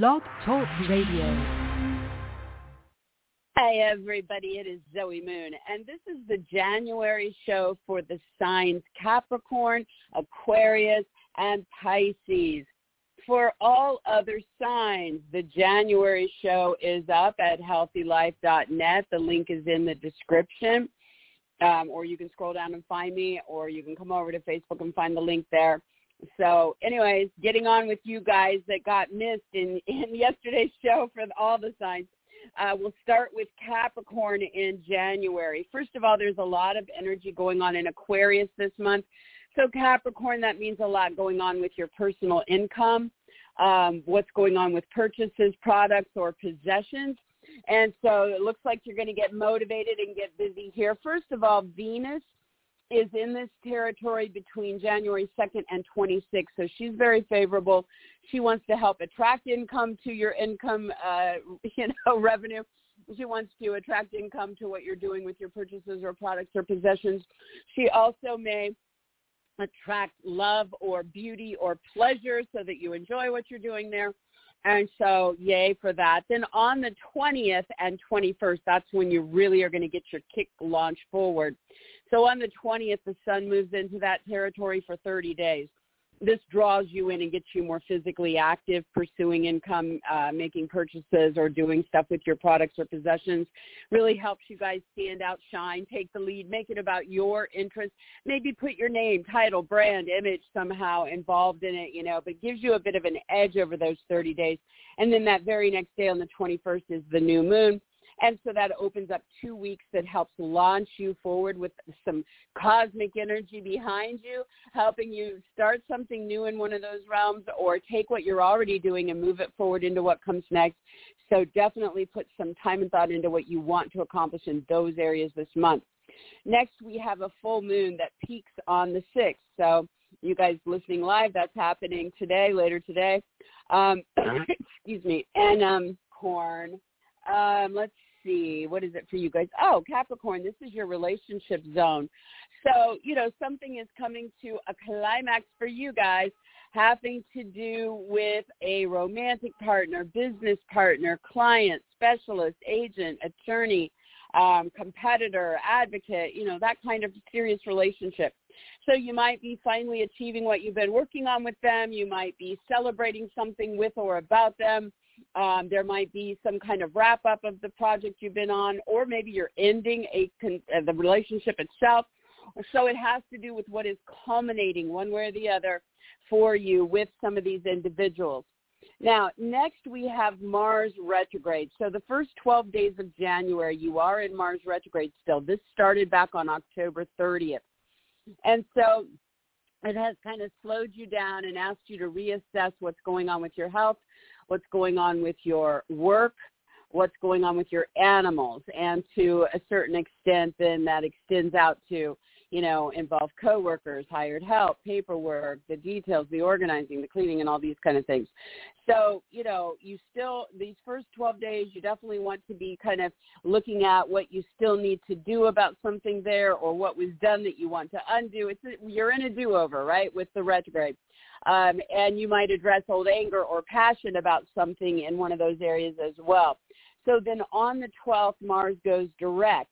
Blog Talk Radio. Hi, everybody. It is Zoe Moon, and this is the January show for the signs Capricorn, Aquarius, and Pisces. For all other signs, the January show is up at healthylife.net. The link is in the description. Um, or you can scroll down and find me, or you can come over to Facebook and find the link there. So anyways, getting on with you guys that got missed in, in yesterday's show for all the signs. Uh, we'll start with Capricorn in January. First of all, there's a lot of energy going on in Aquarius this month. So Capricorn, that means a lot going on with your personal income, um, what's going on with purchases, products, or possessions. And so it looks like you're going to get motivated and get busy here. First of all, Venus is in this territory between January 2nd and 26th. So she's very favorable. She wants to help attract income to your income, uh, you know, revenue. She wants to attract income to what you're doing with your purchases or products or possessions. She also may attract love or beauty or pleasure so that you enjoy what you're doing there. And so yay for that. Then on the 20th and 21st, that's when you really are going to get your kick launch forward. So on the 20th, the sun moves into that territory for 30 days. This draws you in and gets you more physically active, pursuing income, uh, making purchases, or doing stuff with your products or possessions. Really helps you guys stand out, shine, take the lead, make it about your interests. Maybe put your name, title, brand, image somehow involved in it, you know, but gives you a bit of an edge over those 30 days. And then that very next day on the 21st is the new moon and so that opens up two weeks that helps launch you forward with some cosmic energy behind you, helping you start something new in one of those realms or take what you're already doing and move it forward into what comes next. So definitely put some time and thought into what you want to accomplish in those areas this month. Next, we have a full moon that peaks on the 6th. So you guys listening live, that's happening today, later today. Um, excuse me. And um, corn. Um, let's see, what is it for you guys? Oh, Capricorn, this is your relationship zone. So, you know, something is coming to a climax for you guys having to do with a romantic partner, business partner, client, specialist, agent, attorney, um, competitor, advocate, you know, that kind of serious relationship. So you might be finally achieving what you've been working on with them. You might be celebrating something with or about them. Um, there might be some kind of wrap up of the project you've been on, or maybe you're ending a con- uh, the relationship itself. So it has to do with what is culminating one way or the other for you with some of these individuals. Now, next we have Mars retrograde. So the first 12 days of January, you are in Mars retrograde still. This started back on October 30th. And so it has kind of slowed you down and asked you to reassess what's going on with your health, what's going on with your work, what's going on with your animals, and to a certain extent, then that extends out to, you know, involve coworkers, hired help, paperwork, the details, the organizing, the cleaning, and all these kind of things. So, you know, you still these first 12 days, you definitely want to be kind of looking at what you still need to do about something there, or what was done that you want to undo. It's you're in a do-over, right, with the retrograde um, and you might address old anger or passion about something in one of those areas as well. So then on the 12th, Mars goes direct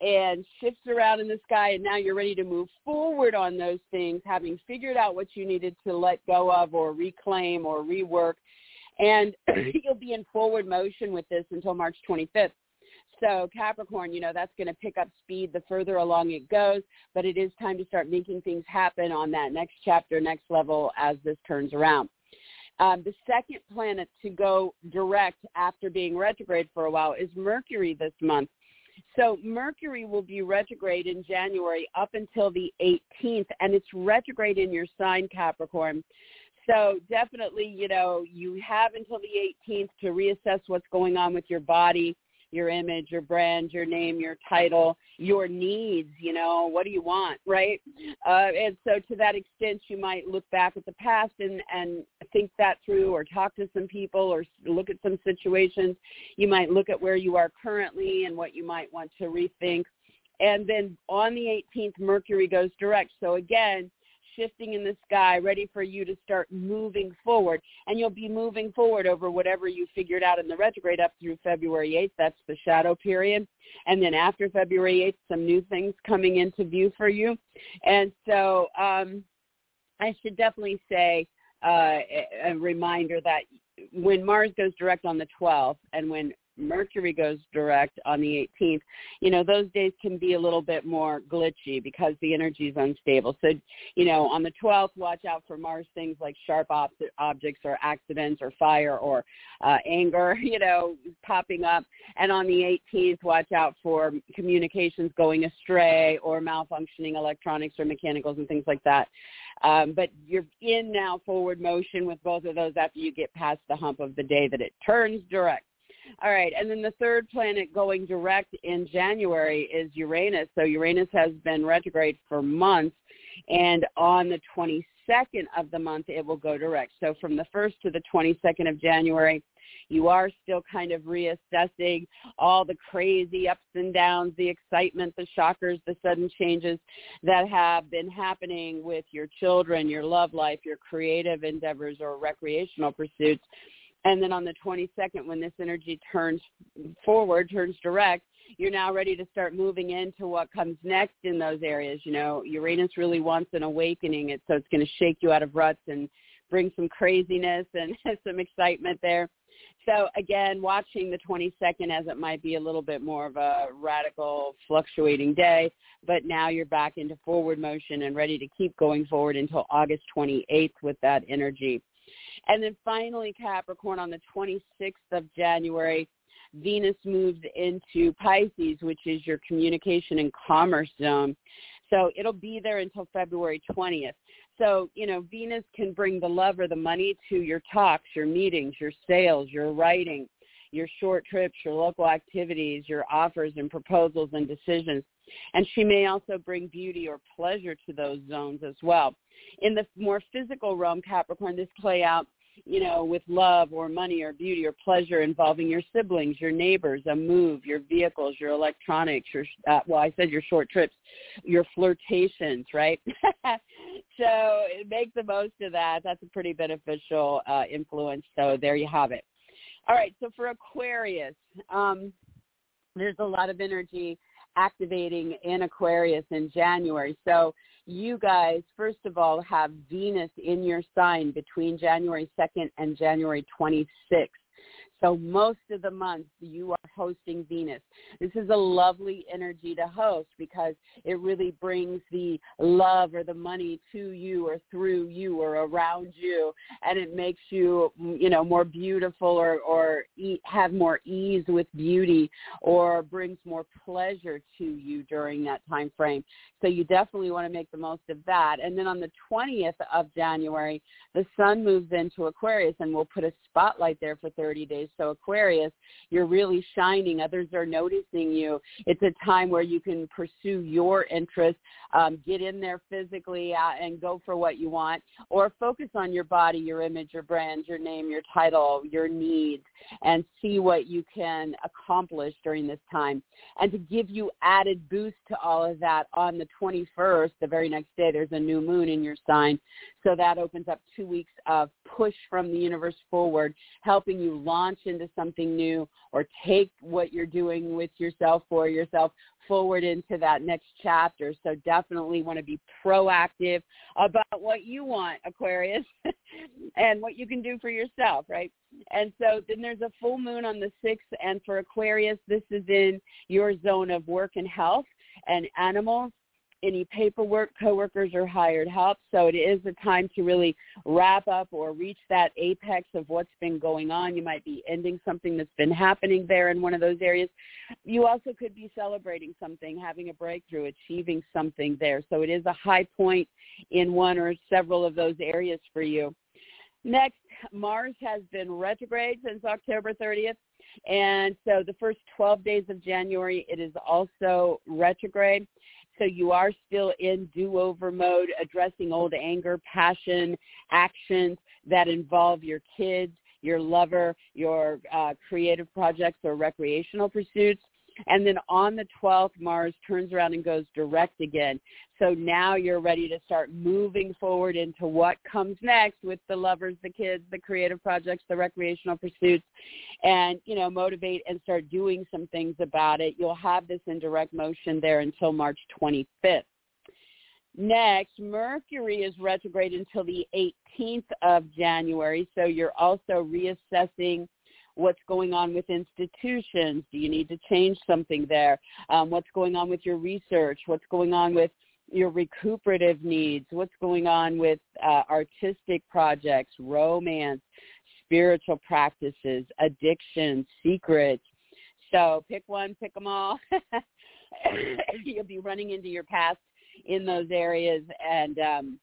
and shifts around in the sky and now you're ready to move forward on those things having figured out what you needed to let go of or reclaim or rework and you'll be in forward motion with this until March 25th so Capricorn, you know, that's going to pick up speed the further along it goes, but it is time to start making things happen on that next chapter, next level as this turns around. Um, the second planet to go direct after being retrograde for a while is Mercury this month. So Mercury will be retrograde in January up until the 18th, and it's retrograde in your sign, Capricorn. So definitely, you know, you have until the 18th to reassess what's going on with your body, your image, your brand, your name, your title, your needs, you know, what do you want, right? Uh, and so to that extent, you might look back at the past and, and think that through or talk to some people or look at some situations. You might look at where you are currently and what you might want to rethink. And then on the 18th, Mercury goes direct. So again, shifting in the sky, ready for you to start moving forward. And you'll be moving forward over whatever you figured out in the retrograde up through February 8th. That's the shadow period. And then after February 8th, some new things coming into view for you. And so um, I should definitely say uh, a reminder that when Mars goes direct on the 12th and when Mercury goes direct on the 18th, you know, those days can be a little bit more glitchy because the energy is unstable. So, you know, on the 12th, watch out for Mars things like sharp ob- objects or accidents or fire or uh, anger, you know, popping up. And on the 18th, watch out for communications going astray or malfunctioning electronics or mechanicals and things like that. Um, but you're in now forward motion with both of those after you get past the hump of the day that it turns direct. All right, and then the third planet going direct in January is Uranus. So Uranus has been retrograde for months, and on the 22nd of the month, it will go direct. So from the 1st to the 22nd of January, you are still kind of reassessing all the crazy ups and downs, the excitement, the shockers, the sudden changes that have been happening with your children, your love life, your creative endeavors or recreational pursuits. And then on the 22nd, when this energy turns forward, turns direct, you're now ready to start moving into what comes next in those areas. You know, Uranus really wants an awakening. It, so it's going to shake you out of ruts and bring some craziness and some excitement there. So again, watching the 22nd as it might be a little bit more of a radical fluctuating day, but now you're back into forward motion and ready to keep going forward until August 28th with that energy. And then finally, Capricorn, on the 26th of January, Venus moves into Pisces, which is your communication and commerce zone. So it'll be there until February 20th. So, you know, Venus can bring the love or the money to your talks, your meetings, your sales, your writing, your short trips, your local activities, your offers and proposals and decisions. And she may also bring beauty or pleasure to those zones as well. In the more physical realm, Capricorn, this play out you know, with love or money or beauty or pleasure involving your siblings, your neighbors, a move, your vehicles, your electronics, your, uh, well, I said your short trips, your flirtations, right? so make the most of that. That's a pretty beneficial uh, influence. So there you have it. All right. So for Aquarius, um, there's a lot of energy activating in Aquarius in January. So you guys, first of all, have Venus in your sign between January 2nd and January 26th. So most of the month you are hosting Venus. This is a lovely energy to host because it really brings the love or the money to you or through you or around you and it makes you, you know, more beautiful or, or have more ease with beauty or brings more pleasure to you during that time frame. So you definitely want to make the most of that. And then on the 20th of January, the sun moves into Aquarius and we'll put a spotlight there for 30 days. So Aquarius, you're really shining. Others are noticing you. It's a time where you can pursue your interests, um, get in there physically uh, and go for what you want, or focus on your body, your image, your brand, your name, your title, your needs, and see what you can accomplish during this time. And to give you added boost to all of that on the 21st, the very next day, there's a new moon in your sign. So that opens up two weeks of push from the universe forward, helping you launch into something new or take what you're doing with yourself for yourself forward into that next chapter. So definitely want to be proactive about what you want, Aquarius, and what you can do for yourself, right? And so then there's a full moon on the 6th, and for Aquarius, this is in your zone of work and health and animals any paperwork, coworkers, or hired help. So it is a time to really wrap up or reach that apex of what's been going on. You might be ending something that's been happening there in one of those areas. You also could be celebrating something, having a breakthrough, achieving something there. So it is a high point in one or several of those areas for you. Next, Mars has been retrograde since October 30th. And so the first 12 days of January, it is also retrograde. So you are still in do-over mode, addressing old anger, passion, actions that involve your kids, your lover, your uh, creative projects or recreational pursuits. And then on the 12th, Mars turns around and goes direct again. So now you're ready to start moving forward into what comes next with the lovers, the kids, the creative projects, the recreational pursuits, and, you know, motivate and start doing some things about it. You'll have this in direct motion there until March 25th. Next, Mercury is retrograde until the 18th of January, so you're also reassessing what's going on with institutions. Do you need to change something there? Um, what's going on with your research? What's going on with your recuperative needs? What's going on with uh, artistic projects, romance, spiritual practices, addictions, secrets? So pick one, pick them all. You'll be running into your past in those areas and um,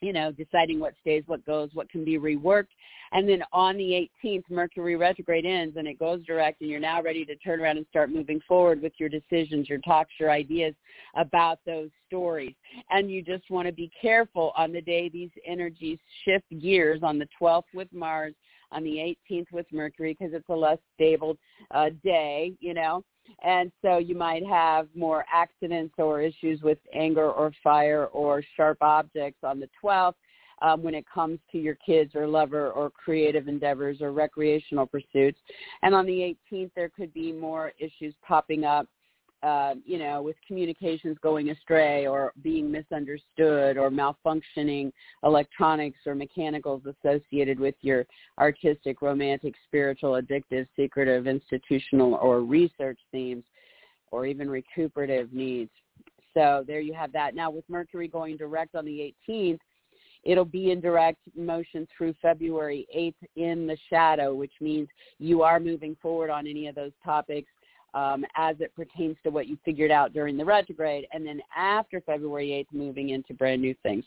you know, deciding what stays, what goes, what can be reworked. And then on the 18th, Mercury retrograde ends and it goes direct and you're now ready to turn around and start moving forward with your decisions, your talks, your ideas about those stories. And you just want to be careful on the day these energies shift gears on the 12th with Mars, on the 18th with Mercury because it's a less stable uh, day, you know and so you might have more accidents or issues with anger or fire or sharp objects on the 12th um, when it comes to your kids or lover or creative endeavors or recreational pursuits. And on the 18th, there could be more issues popping up uh, you know, with communications going astray or being misunderstood or malfunctioning electronics or mechanicals associated with your artistic, romantic, spiritual, addictive, secretive, institutional, or research themes or even recuperative needs. So there you have that. Now with Mercury going direct on the 18th, it'll be in direct motion through February 8th in the shadow, which means you are moving forward on any of those topics um, as it pertains to what you figured out during the retrograde, and then after February 8th, moving into brand new things.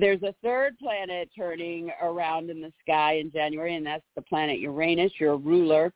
There's a third planet turning around in the sky in January, and that's the planet Uranus, your ruler.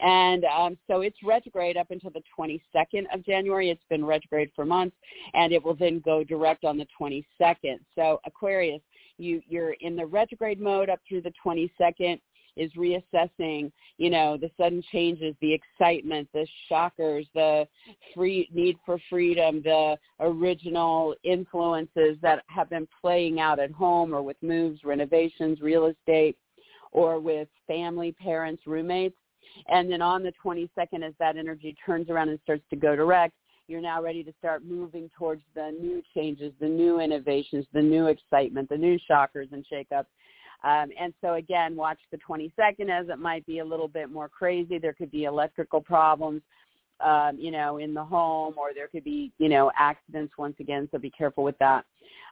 And um, so it's retrograde up until the 22nd of January. It's been retrograde for months, and it will then go direct on the 22nd. So Aquarius, you, you're in the retrograde mode up through the 22nd is reassessing, you know, the sudden changes, the excitement, the shockers, the free need for freedom, the original influences that have been playing out at home or with moves, renovations, real estate, or with family, parents, roommates. And then on the 22nd, as that energy turns around and starts to go direct, you're now ready to start moving towards the new changes, the new innovations, the new excitement, the new shockers and shakeups um, and so again, watch the 22nd as it might be a little bit more crazy. There could be electrical problems, um, you know, in the home, or there could be, you know, accidents once again. So be careful with that.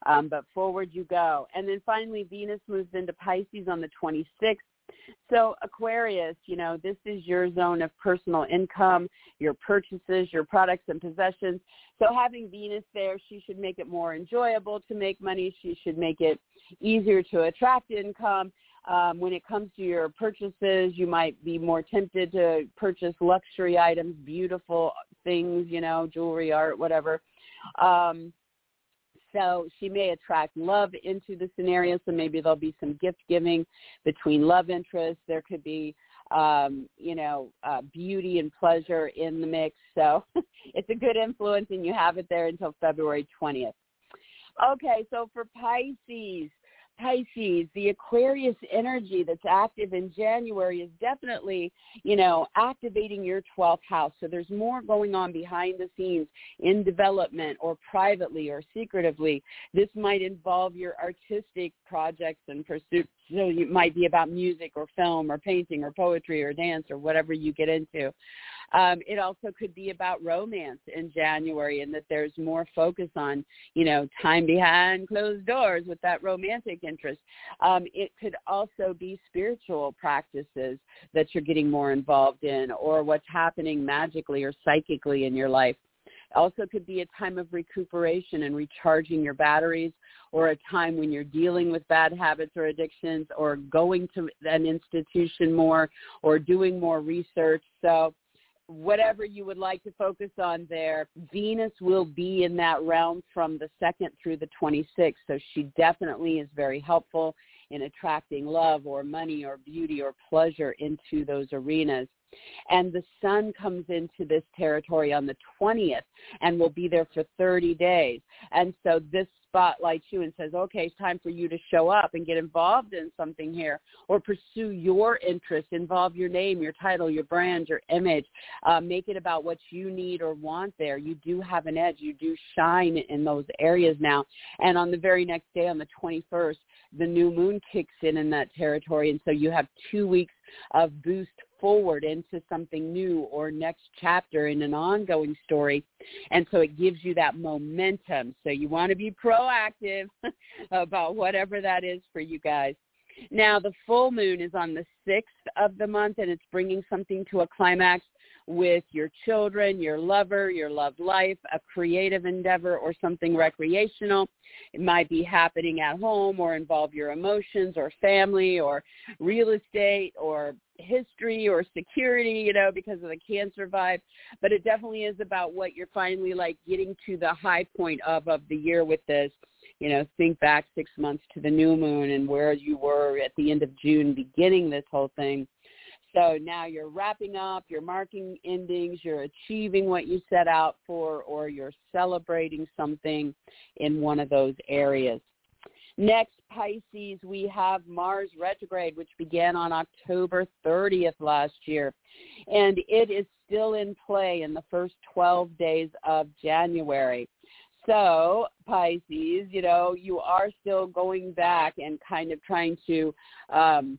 Um, but forward you go. And then finally, Venus moves into Pisces on the 26th. So Aquarius, you know, this is your zone of personal income, your purchases, your products and possessions. So having Venus there, she should make it more enjoyable to make money. She should make it easier to attract income. Um, when it comes to your purchases, you might be more tempted to purchase luxury items, beautiful things, you know, jewelry, art, whatever. Um, so she may attract love into the scenario. So maybe there'll be some gift giving between love interests. There could be, um, you know, uh, beauty and pleasure in the mix. So it's a good influence, and you have it there until February 20th. Okay, so for Pisces, Pisces, the Aquarius energy that's active in January is definitely, you know, activating your 12th house. So there's more going on behind the scenes in development or privately or secretively. This might involve your artistic projects and pursuits. So it might be about music or film or painting or poetry or dance or whatever you get into. Um, it also could be about romance in January and that there's more focus on, you know, time behind closed doors with that romantic interest. Um, it could also be spiritual practices that you're getting more involved in or what's happening magically or psychically in your life also could be a time of recuperation and recharging your batteries or a time when you're dealing with bad habits or addictions or going to an institution more or doing more research. So whatever you would like to focus on there, Venus will be in that realm from the 2nd through the 26th. So she definitely is very helpful in attracting love or money or beauty or pleasure into those arenas. And the sun comes into this territory on the 20th and will be there for 30 days. And so this spotlights you and says, okay, it's time for you to show up and get involved in something here or pursue your interests, involve your name, your title, your brand, your image, uh, make it about what you need or want there. You do have an edge. You do shine in those areas now. And on the very next day, on the 21st, the new moon kicks in in that territory. And so you have two weeks of boost forward into something new or next chapter in an ongoing story. And so it gives you that momentum. So you want to be proactive about whatever that is for you guys. Now the full moon is on the 6th of the month and it's bringing something to a climax with your children, your lover, your love life, a creative endeavor, or something recreational. It might be happening at home or involve your emotions or family or real estate or history or security, you know, because of the cancer vibe. But it definitely is about what you're finally like getting to the high point of of the year with this. You know, think back six months to the new moon and where you were at the end of June beginning this whole thing so now you're wrapping up, you're marking endings, you're achieving what you set out for, or you're celebrating something in one of those areas. Next, Pisces, we have Mars retrograde, which began on October 30th last year. And it is still in play in the first 12 days of January. So, Pisces, you know, you are still going back and kind of trying to um,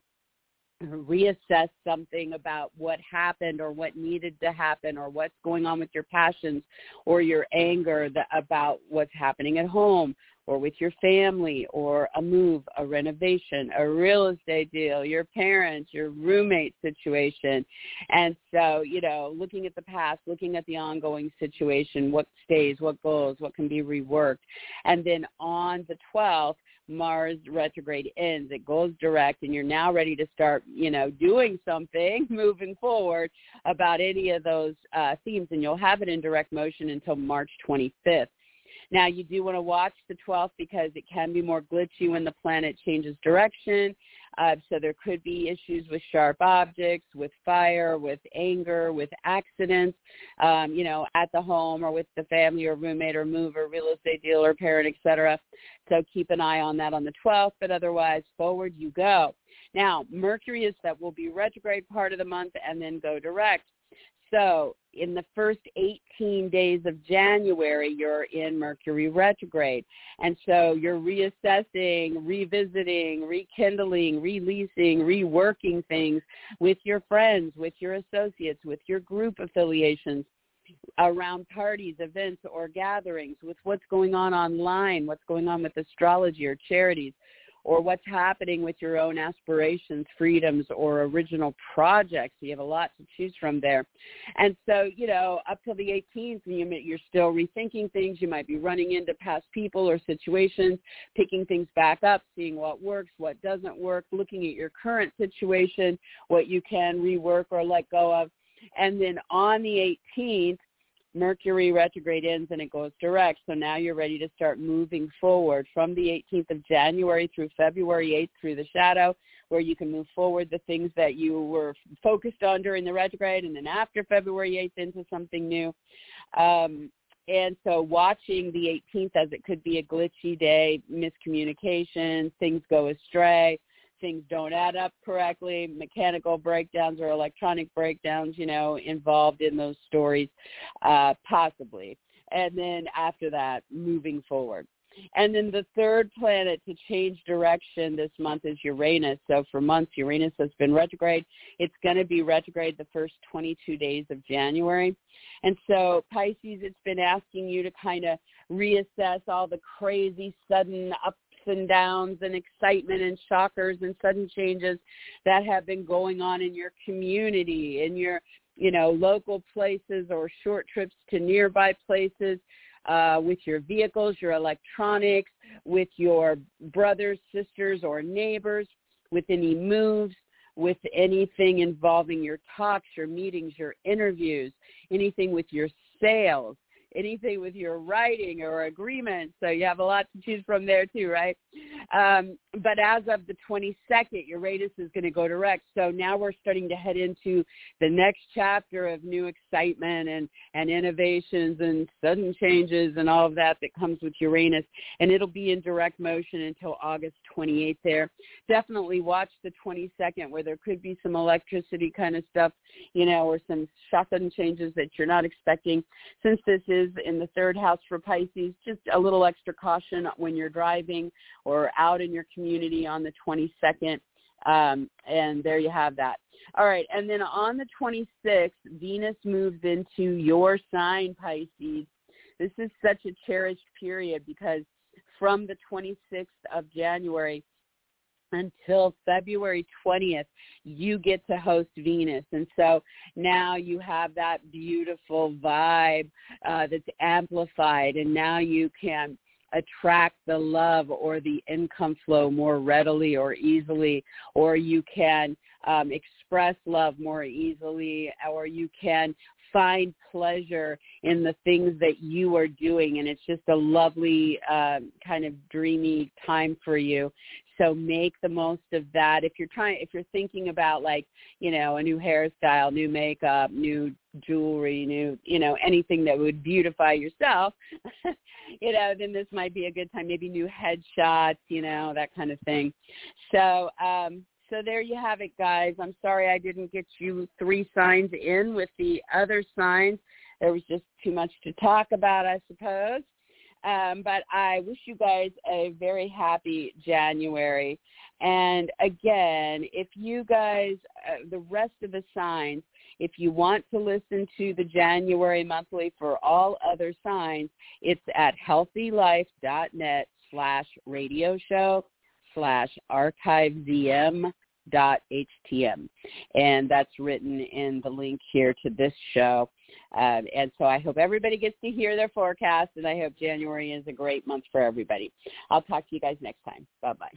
reassess something about what happened or what needed to happen or what's going on with your passions or your anger about what's happening at home or with your family or a move, a renovation, a real estate deal, your parents, your roommate situation. And so, you know, looking at the past, looking at the ongoing situation, what stays, what goes, what can be reworked. And then on the 12th, Mars retrograde ends. It goes direct and you're now ready to start, you know, doing something moving forward about any of those uh, themes and you'll have it in direct motion until March 25th. Now you do want to watch the 12th because it can be more glitchy when the planet changes direction. Uh, so there could be issues with sharp objects, with fire, with anger, with accidents, um, you know, at the home or with the family or roommate or mover, real estate dealer, parent, etc. So keep an eye on that on the 12th, but otherwise forward you go. Now, Mercury is that will be retrograde part of the month and then go direct. So in the first 18 days of January, you're in Mercury retrograde. And so you're reassessing, revisiting, rekindling, releasing, reworking things with your friends, with your associates, with your group affiliations around parties, events, or gatherings, with what's going on online, what's going on with astrology or charities, or what's happening with your own aspirations, freedoms, or original projects. You have a lot to choose from there. And so, you know, up till the 18th, you're still rethinking things. You might be running into past people or situations, picking things back up, seeing what works, what doesn't work, looking at your current situation, what you can rework or let go of. And then on the 18th, Mercury retrograde ends and it goes direct. So now you're ready to start moving forward from the 18th of January through February 8th through the shadow where you can move forward the things that you were focused on during the retrograde and then after February 8th into something new. Um, and so watching the 18th as it could be a glitchy day, miscommunication, things go astray, things don't add up correctly, mechanical breakdowns or electronic breakdowns, you know, involved in those stories, uh, possibly. And then after that, moving forward. And then the third planet to change direction this month is Uranus. So for months, Uranus has been retrograde. It's going to be retrograde the first 22 days of January. And so Pisces, it's been asking you to kind of reassess all the crazy, sudden up and downs and excitement and shockers and sudden changes that have been going on in your community, in your, you know, local places or short trips to nearby places, uh, with your vehicles, your electronics, with your brothers, sisters, or neighbors, with any moves, with anything involving your talks, your meetings, your interviews, anything with your sales, anything with your writing or agreement. So you have a lot to choose from there too, right? Um, but as of the 22nd, Uranus is going to go direct. So now we're starting to head into the next chapter of new excitement and, and innovations and sudden changes and all of that that comes with Uranus. And it'll be in direct motion until August 28th there. Definitely watch the 22nd where there could be some electricity kind of stuff, you know, or some sudden changes that you're not expecting. Since this is in the third house for Pisces, just a little extra caution when you're driving or out in your community on the 22nd. Um, and there you have that. All right, and then on the 26th, Venus moves into your sign, Pisces. This is such a cherished period because from the 26th of January until February 20th, you get to host Venus. And so now you have that beautiful vibe uh, that's amplified, and now you can attract the love or the income flow more readily or easily, or you can um, express love more easily, or you can find pleasure in the things that you are doing and it's just a lovely um, kind of dreamy time for you so make the most of that. If you're trying if you're thinking about like you know a new hairstyle new makeup new jewelry new you know anything that would beautify yourself you know then this might be a good time. Maybe new headshots you know that kind of thing. So um so there you have it guys. I'm sorry i didn't get you three signs in with the other signs. There was just too much to talk about i suppose um, but I wish you guys a very happy January. And again, if you guys, uh, the rest of the signs, if you want to listen to the January monthly for all other signs, it's at healthylife.net slash radio show slash archivem dot and that's written in the link here to this show um, and so i hope everybody gets to hear their forecast and i hope january is a great month for everybody. I'll talk to you guys next time. Bye bye